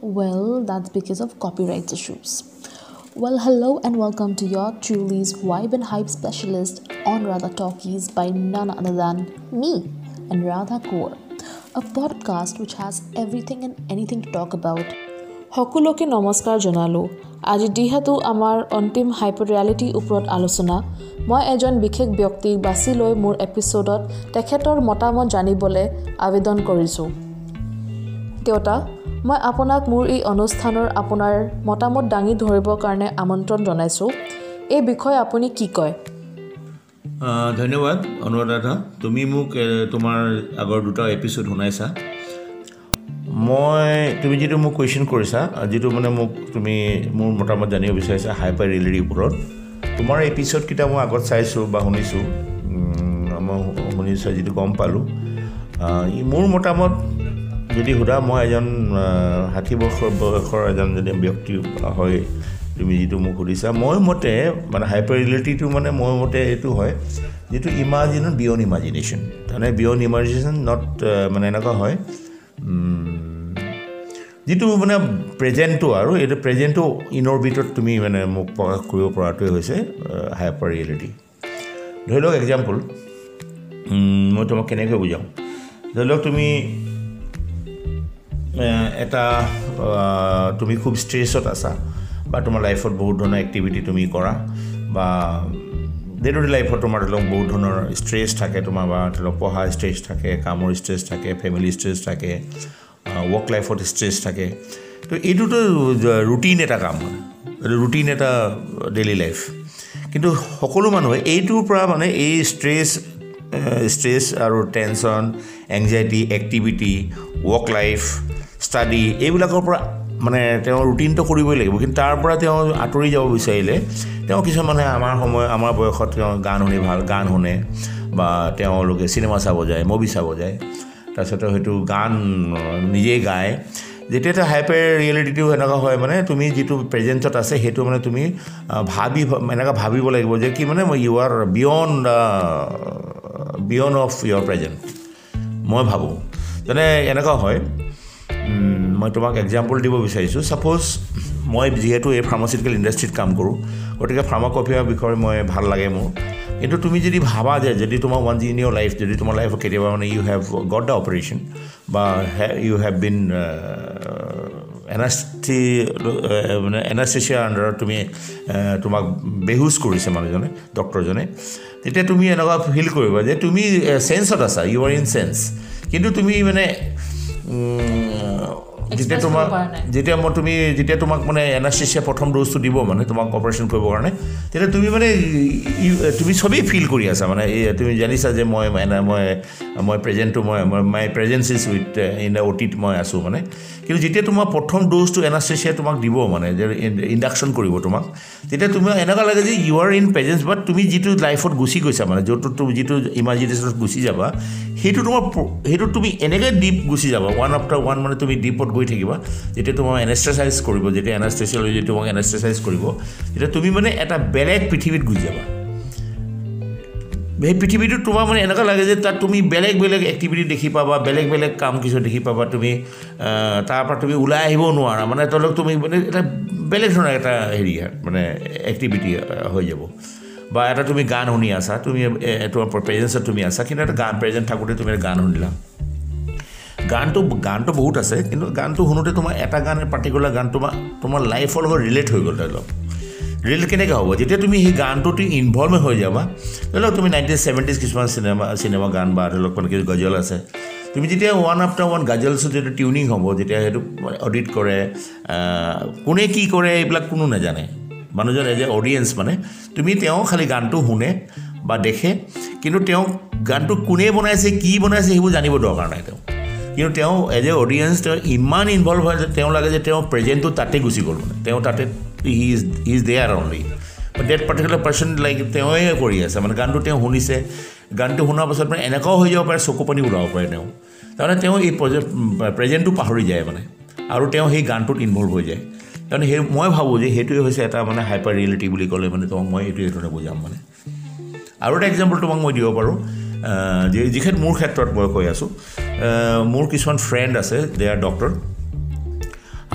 Well, that's because of copyright issues. Well, hello and welcome to your Truly's Vibe and Hype specialist on Radha Talkies by none other than me and Radha Kaur, a podcast which has everything and anything to talk about. সকলোকে নমস্কাৰ জনালোঁ। আজি যিহেতু আমাৰ অন্তিম hyper ৰিয়েলিটিৰ ওপৰত আলোচনা মই এজন বিশেষ ব্যক্তিক বাছি লৈ মোৰ এপিছ'ডত তেখেতৰ মতামত জানিবলৈ আবেদন কৰিছোঁ। দেউতা মই আপোনাক মোৰ এই অনুষ্ঠানৰ আপোনাৰ মতামত দাঙি ধৰিবৰ কাৰণে আমন্ত্ৰণ জনাইছোঁ। এই বিষয়ে আপুনি কি কয়? ধন্যবাদ অনুৰাধা তুমি মোক তোমাৰ আগৰ দুটা এপিছ'ড শুনাইছা। মই তুমি যিটো মোক কুৱেশ্যন কৰিছা যিটো মানে মোক তুমি মোৰ মতামত জানিব বিচাৰিছা হাইপাৰ ৰিলেটিৰ ওপৰত তোমাৰ এপিছ'ডকেইটা মই আগত চাইছোঁ বা শুনিছোঁ মই শু- শুনিছোঁ যিটো গম পালোঁ মোৰ মতামত যদি সোধা মই এজন ষাঠি বছৰ বয়সৰ এজন যদি ব্যক্তি হয় তুমি যিটো মোক সুধিছা মই মতে মানে হাইপাৰ ৰিয়েলিটিটো মানে মোৰ মতে এইটো হয় যিটো ইমাজিন বিয়ন ইমাজিনেশ্যন তাৰমানে বিয়ন ইমাজিনেশ্যন নট মানে এনেকুৱা হয় যিটো মানে প্ৰেজেণ্টটো আৰু এইটো প্ৰেজেণ্টটো ইনৰ ভিতৰত তুমি মানে মোক প্ৰকাশ কৰিব পৰাটোৱে হৈছে হাইপাৰ ৰিয়েলিটি ধৰি লওক এক্সাম্পল মই তোমাক কেনেকৈ বুজাওঁ ধৰি লওক তুমি এটা তুমি খুব ষ্ট্ৰেছত আছা বা তোমাৰ লাইফত বহুত ধৰণৰ এক্টিভিটি তুমি কৰা বা ডে টু ডে লাইফত তোমাৰ ধৰি লওক বহুত ধৰণৰ ষ্ট্ৰেছ থাকে তোমাৰ বা ধৰি লওক পঢ়া ষ্ট্ৰেছ থাকে কামৰ ষ্ট্ৰেছ থাকে ফেমিলি ষ্ট্ৰেছ থাকে ৱৰ্ক লাইফত ষ্ট্ৰেছ থাকে। তো এইটোতো ৰুটিন এটা কাম ৰুটিন এটা ডেইলি লাইফ কিন্তু সকলো মানুহে এইটোৰ পৰা মানে এই ষ্ট্ৰেছ ষ্ট্ৰেছ আৰু tension anxiety activity work life study এইবিলাকৰ পৰা মানে তেওঁ ৰুটিনটো কৰিবই লাগিব। কিন্তু তাৰ পৰা তেওঁ আঁতৰি যাব বিচাৰিলে তেওঁ কিছুমান আমাৰ সময় আমাৰ বয়সত তেওঁ গান শুনি ভাল গান শুনে বা তেওঁলোকে চিনেমা চাব যায় মুভি চাব যায়। তাৰপিছত হয়তো গান নিজেই গায়। যেতিয়া এটা হাইপাৰ ৰিয়েলিটিটো এনেকুৱা হয় মানে তুমি যিটো প্ৰেজেণ্টত আছে সেইটো মানে তুমি ভাবি এনেকুৱা ভাবিব লাগিব যে কি মানে you are beyond beyond of your present মই ভাবোঁ। যেনে এনেকুৱা হয় মই তোমাক এক্সাম্পল দিব বিচাৰিছোঁ। ছাপ'জ মই যিহেতু এই ফাৰ্মাচিউটিকেল ইণ্ডাষ্ট্ৰিত কাম কৰোঁ গতিকে ফাৰ্মাকপিয়াৰ বিষয়ে মই ভাল লাগে মোৰ। কিন্তু তুমি যদি ভাবা যে যদি তোমাৰ ওৱান ইন ইয়ৰ লাইফ যদি তোমাৰ লাইফত কেতিয়াবা মানে you have got the operation বা ইউ হেভ বিন এনাষ্টি মানে এনাষ্টেচিয়াৰ আণ্ডাৰত তুমি তোমাক বেহুচ কৰিছে মানুহজনে ডক্টৰজনে তেতিয়া তুমি এনেকুৱা ফিল কৰিবা যে তুমি চেঞ্চত আছা ইউ আৰ ইন চেঞ্চ কিন্তু তুমি মানে যেতিয়া তোমাক। যেতিয়া মই তুমি যেতিয়া তোমাক মানে এনাষ্টেচিয়া প্ৰথম ড'জটো দিব মানে তোমাক অপাৰেশ্যন কৰিবৰ কাৰণে তেতিয়া তুমি মানে তুমি চবেই ফিল কৰি আছা মানে তুমি জানিছা যে মই এনা মই মই প্ৰেজেণ্টটো মই my presence is within the অ'টিত মই আছোঁ মানে কিন্তু যেতিয়া তোমাৰ প্ৰথম ড'জটো এনাষ্টেচিয়া তোমাক দিব মানে ইণ্ডাকশ্যন কৰিব তোমাক তেতিয়া তুমি এনেকুৱা লাগে যে you are in presence but তুমি যিটো লাইফত গুচি গৈছা মানে য'ত যিটো ইমাজিনেশ্যনত গুচি যাবা সেইটো তোমাৰ সেইটো তুমি এনেকৈ ডিপ গুচি যাবা ওৱান আফটাৰ ওৱান মানে তুমি ডিপত গৈ থাকিবা যেতিয়া তোমাৰ এনাষ্টেচাইজ কৰিব যেতিয়া এনাষ্টেচিয়লজি তোমাক এনাষ্টেচাইজ কৰিব তেতিয়া তুমি মানে এটা বেলেগ পৃথিৱীত গুচি যাবা। সেই পৃথিৱীটোত তোমাৰ মানে এনেকুৱা লাগে যে তাত তুমি বেলেগ বেলেগ এক্টিভিটি দেখি পাবা বেলেগ বেলেগ কাম কিছু দেখি পাবা তুমি আহ, তাৰ পৰা তুমি ওলাই আহিব নোৱাৰা মানে তলক তুমি মানে এটা বেলেগ ধৰণৰ এটা হেৰি মানে এক্টিভিটি হৈ যাব। বা এটা তুমি গান শুনি আছা তুমি তোমাৰ প্ৰেজেঞ্চত তুমি আছা কিন্তু এটা গান প্ৰেজেণ্ট থাকোঁতে তুমি এটা গান শুনিলা। গানটো গানটো বহুত আছে কিন্তু গানটো শুনোতে তোমাৰ এটা গান পাৰ্টিকুলাৰ গান তোমাৰ তোমাৰ লাইফৰ লগত ৰিলেট হৈ গ'ল ধৰি লওক। ৰিলেট কেনেকৈ হ'ব? যেতিয়া তুমি সেই গানটোত ইনভলভ হৈ যাবা ধৰি লওক তুমি নাইনটিন ছেভেণ্টিজ কিছুমান চিনেমা চিনেমা গান বা ধৰি লওক কিছু গজল আছে তুমি যেতিয়া ওৱান আফটাৰ ওৱান গাজলছত যেতিয়া টিউনিং হ'ব যেতিয়া সেইটো অডিট কৰে কোনে কি কৰে এইবিলাক কোনো নাজানে। মানুহজন এজ এ অডিয়েঞ্চ মানে তুমি তেওঁ খালি গানটো শুনে বা দেখে কিন্তু তেওঁ গানটো কোনে বনাইছে কি বনাইছে সেইবোৰ জানিব দৰকাৰ নাই তেওঁ। কিন্তু তেওঁ এজ এ অডিয়েঞ্চ তেওঁ ইমান ইনভলভ হয় যে তেওঁ লাগে যে তেওঁ প্ৰেজেণ্টটো তাতে গুচি গ'ল মানে। তেওঁ তাতে he is he is there only that particular person like তেওঁৱে কৰি আছে। মানে গানটো তেওঁ শুনিছে। গানটো শুনাৰ পাছত মানে এনেকুৱাও হৈ যাব পাৰে চকু পানী ওলাব পাৰে তেওঁ। তাৰমানে তেওঁ এই প্ৰেজেণ্টটো পাহৰি যায় মানে। আৰু তেওঁ সেই গানটোত ইনভল্ভ হৈ যায়। তাৰমানে সেই মই ভাবোঁ যে সেইটোৱে হৈছে এটা মানে হাইপাৰ ৰিয়েলিটি বুলি ক'লে মানে তোমাক মই এইটো এইধৰণে বুজাম মানে। আৰু এটা এক্সাম্পল তোমাক মই দিব পাৰোঁ যি যিখন মোৰ ক্ষেত্ৰত মই কৈ আছোঁ মোৰ কিছুমান ফ্ৰেণ্ড আছে দে আৰ ডক্টৰ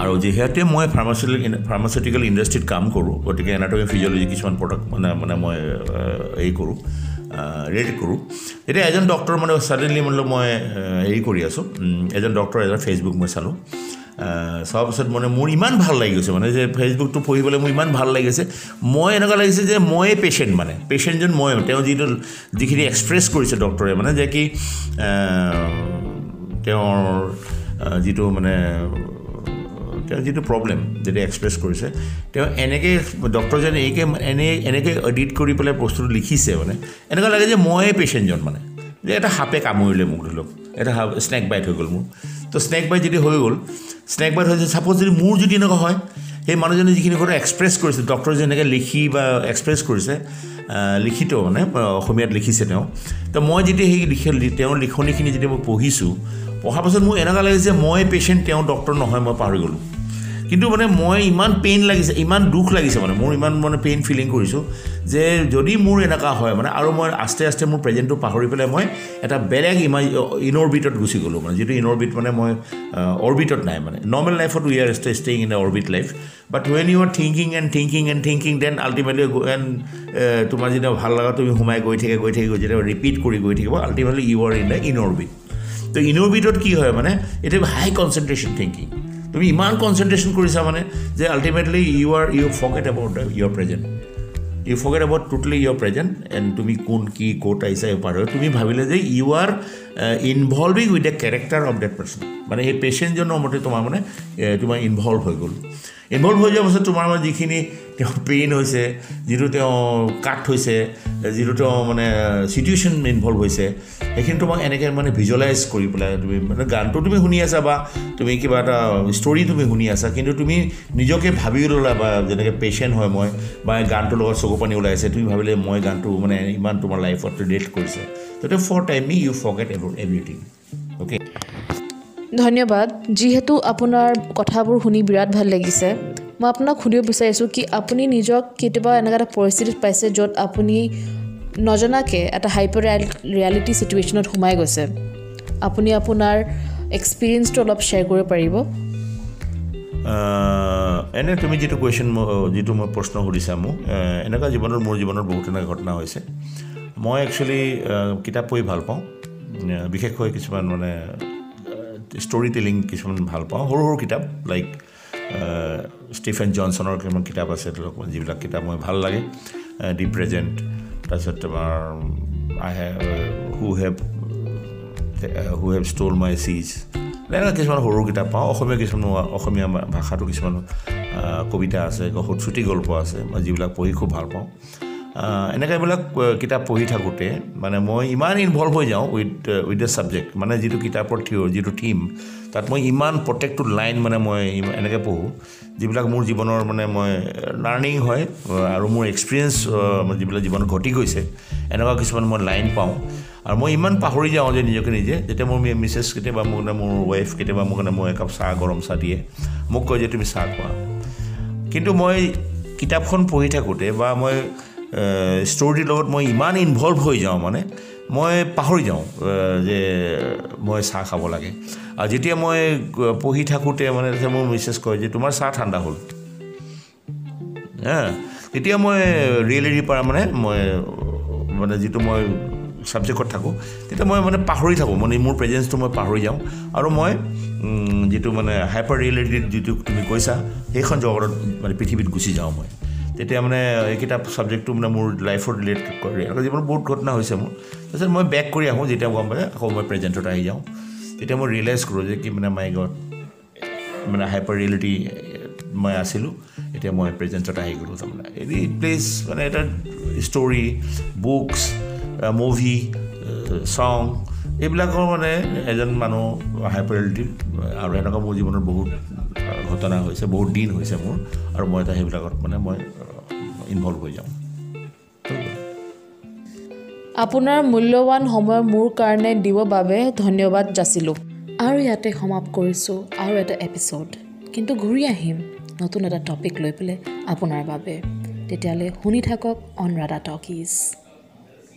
আৰু যিহেতু মই ফাৰ্মাচিউটিকেল ফাৰ্মাচিউটিকেল ইণ্ডাষ্ট্ৰীত কাম কৰোঁ গতিকে এনাটমি ফিজিঅ'লজি কিছুমান প্ৰডাক্ট মানে মানে মই হেৰি কৰোঁ ৰেডি কৰোঁ এতিয়া এজন ডক্টৰ মানে ছাডেনলি মানে মই হেৰি কৰি আছোঁ এজন ডক্টৰ এজন ফেচবুক মই চালোঁ চোৱাৰ পিছত মানে মোৰ ইমান ভাল লাগি গৈছে মানে যে ফেচবুকটো পঢ়িবলৈ মোৰ ইমান ভাল লাগিছে মই এনেকুৱা লাগিছে যে ময়ে পেচেণ্ট মানে পেচেণ্টজন মই তেওঁ যিটো যিখিনি এক্সপ্ৰেছ কৰিছে ডক্টৰে মানে যে কি তেওঁৰ যিটো মানে তেওঁ যিটো প্ৰব্লেম যেতিয়া এক্সপ্ৰেছ কৰিছে তেওঁ এনেকৈ ডক্টৰজনে এইকে এনে এনেকৈ এডিট কৰি পেলাই বস্তুটো লিখিছে মানে এনেকুৱা লাগে যে ময়ে পেচেণ্টজন মানে। যে এটা সাপে কামুৰিলে মোক ধৰি লওক এটা সাপ স্নেক বাইট হৈ গ'ল মোৰ। তো স্নেক বাইট যদি হৈ গ'ল স্নেক বাইট হৈছে ছাপ'জ যদি মোৰ যদি এনেকুৱা হয় সেই মানুহজনে যিখিনি কথা এক্সপ্ৰেছ কৰিছে ডক্টৰে যেনেকৈ লিখি বা এক্সপ্ৰেছ কৰিছে লিখিত মানে অসমীয়াত লিখিছে তেওঁ তো মই যেতিয়া সেই লিখি তেওঁৰ লিখনিখিনি যেতিয়া মই পঢ়িছোঁ পঢ়াৰ পাছত মোৰ এনেকুৱা লাগিছে মই পেচেণ্ট তেওঁ ডক্টৰ নহয় মই পাহৰি গ'লোঁ। কিন্তু মানে মই ইমান পেইন লাগিছে ইমান দুখ লাগিছে মানে মোৰ ইমান মানে পেইন ফিলিং কৰিছোঁ যে যদি মোৰ এনেকুৱা হয় মানে আৰু মই আস্তে আস্তে মোৰ প্ৰেজেণ্টটো পাহৰি পেলাই মই এটা বেলেগ ইমান ইনঅৰ্বিটত গুচি গ'লোঁ মানে যিটো ইনঅৰ্বিট মানে মই অৰ্বিটত নাই মানে নৰ্মেল লাইফত we are stay staying in the orbit life but when you are thinking and thinking and thinking then ultimately and তোমাৰ যেতিয়া ভাল লগা তুমি সোমাই গৈ থাকে গৈ থাকে গৈ যেতিয়া ৰিপিট কৰি গৈ থাকিব ultimately you are in the in orbit তো ইনঅৰ্বিটত কি হয় মানে এতিয়া হাই কনচেনট্ৰেশ্যন থিংকিং তুমি ইমান কনচেনট্ৰেশ্যন কৰিছা মানে যে ultimately you are you forget about your present you forget about totally your present and তুমি কোন কি ক'ত আহিছা পাৰ তুমি ভাবিলে যে you are involving with the character of that person মানে সেই পেচেণ্টজনৰ মতে তোমাৰ মানে তোমাৰ ইনভল্ভ হৈ গ'ল ইনভল্ভ হৈ যোৱাৰ পাছত তোমাৰ মানে যিখিনি তেওঁ পেইন হৈছে যিটো তেওঁ কাট হৈছে যিটো তেওঁ মানে চিটুৱেশ্যন ইনভল্ভ হৈছে সেইখিনি তোমাক এনেকৈ মানে ভিজুৱেলাইজ কৰি পেলাই তুমি মানে গানটো তুমি শুনি আছা বা তুমি কিবা এটা ষ্টৰি তুমি শুনি আছা কিন্তু তুমি নিজকে ভাবি ল'লা বা যেনেকৈ পেচেণ্ট হয় মই বা গানটোৰ লগত চকু পানী ওলাই আছে তুমি ভাবিলে মই গানটো মানে ইমান তোমাৰ লাইফত ৰিলেট কৰিছে। গতিকে for time me you forget about everything okay ধন্যবাদ যিহেতু আপোনাৰ কথাবোৰ শুনি বিৰাট ভাল লাগিছে। মই আপোনাক সুধিব বিচাৰিছোঁ কি আপুনি নিজক কেতিয়াবা এনেকুৱা এটা পৰিস্থিতিত পাইছে য'ত আপুনি নজনাকৈ এটা হাইপাৰ ৰিয়েলিটি চিটুৱেশ্যনত সোমাই গৈছে? আপুনি আপোনাৰ এক্সপিৰিয়েঞ্চটো অলপ শ্বেয়াৰ কৰিব পাৰিব? এনে তুমি যিটো কুৱেশ্যন যিটো মই প্ৰশ্ন সুধিছা মোক এনেকুৱা জীৱনত মোৰ জীৱনত বহুত এনেকুৱা ঘটনা হৈছে। মই একচুৱেলি কিতাপ পঢ়ি ভাল পাওঁ। বিশেষকৈ কিছুমান মানে ষ্টৰি টেলিং কিছুমান ভাল পাওঁ। সৰু সৰু কিতাপ লাইক ষ্টিফেন জনছনৰ কিছুমান কিতাপ আছে ধৰক যিবিলাক কিতাপ মই ভাল লাগে। দি প্ৰেজেণ্ট তাৰপিছত তোমাৰ I have who have who have stole my cheese এনেকুৱা কিছুমান সৰু কিতাপ পাওঁ। অসমীয়া কিছুমান অসমীয়া ভাষাটো কিছুমান কবিতা আছে চুটি গল্প আছে মই যিবিলাক পঢ়ি খুব ভাল পাওঁ। এনেকৈ এইবিলাক কিতাপ পঢ়ি থাকোঁতে মানে মই ইমান ইনভল্ভ হৈ যাওঁ উইথ উইথ দ্য ছাবজেক্ট মানে যিটো কিতাপৰ থিঅ' যিটো থিম তাত মই ইমান প্ৰত্যেকটো লাইন মানে মই এনেকৈ পঢ়োঁ যিবিলাক মোৰ জীৱনৰ মানে মই লাৰ্ণিং হয় আৰু মোৰ এক্সপিৰিয়েঞ্চ যিবিলাক জীৱনত ঘটি গৈছে এনেকুৱা কিছুমান মই লাইন পাওঁ। আৰু মই ইমান পাহৰি যাওঁ যে নিজকে নিজে যেতিয়া মোৰ মিছেছ কেতিয়াবা মোক মানে মোৰ ৱাইফ কেতিয়াবা মোক মানে মই একাপ চাহ গৰম চাহ দিয়ে মোক কয় যে তুমি চাহ খোৱা। কিন্তু মই কিতাপখন পঢ়ি থাকোঁতে বা মই ষ্টৰিটিৰ লগত মই ইমান ইনভল্ভ হৈ যাওঁ মানে মই পাহৰি যাওঁ যে মই চাহ খাব লাগে। আৰু যেতিয়া মই পঢ়ি থাকোঁতে মানে মোৰ মিছেছ কয় যে তোমাৰ চাহ ঠাণ্ডা হ'ল? হা তেতিয়া মই ৰিয়েলিটিৰ পৰা মানে মই মানে যিটো মই ছাবজেক্টত থাকোঁ তেতিয়া মই মানে পাহৰি থাকোঁ মানে মোৰ প্ৰেজেঞ্চটো মই পাহৰি যাওঁ। আৰু মই যিটো মানে হাইপাৰ ৰিয়েলিটিত যিটো তুমি কৈছা সেইখন জগতত মানে পৃথিৱীত গুচি যাওঁ মই। তেতিয়া মানে এই কিতাপ ছাবজেক্টটো মানে মোৰ লাইফত ৰিলেট কৰে। আৰু জীৱনত বহুত ঘটনা হৈছে মোৰ। তাৰপিছত মই বেক কৰি আহোঁ যেতিয়া গম পালে আকৌ মই প্ৰেজেণ্টত আহি যাওঁ। তেতিয়া মই ৰিয়েলাইজ কৰোঁ যে কি মানে মাই গড মানে হাইপাৰ ৰিয়েলিটি মই আছিলোঁ। এতিয়া মই প্ৰেজেণ্টত আহি গ'লোঁ তাৰমানে। এনি প্লেচ মানে এটা ষ্টৰি বুকছ মুভি চং এইবিলাকৰ মানে এজন মানুহ হাইপাৰ ৰিয়েলিটি আৰু এনেকুৱা মোৰ জীৱনত বহুত ঘটনা হৈছে বহুত দিন হৈছে মোৰ। আৰু মই এটা সেইবিলাকত মানে মই ইনভল্ভ হৈ যাওঁ। আপোনাৰ মূল্যৱান সময় মোৰ কাৰণে দিবৰ বাবে ধন্যবাদ যাচিলোঁ। আৰু ইয়াতে সমাপ্ত কৰিছোঁ আৰু এটা এপিছ'ড কিন্তু ঘূৰি আহিম নতুন এটা টপিক লৈ পেলাই আপোনাৰ বাবে। তেতিয়ালৈ শুনি থাকক অন ৰাধা টকিজ।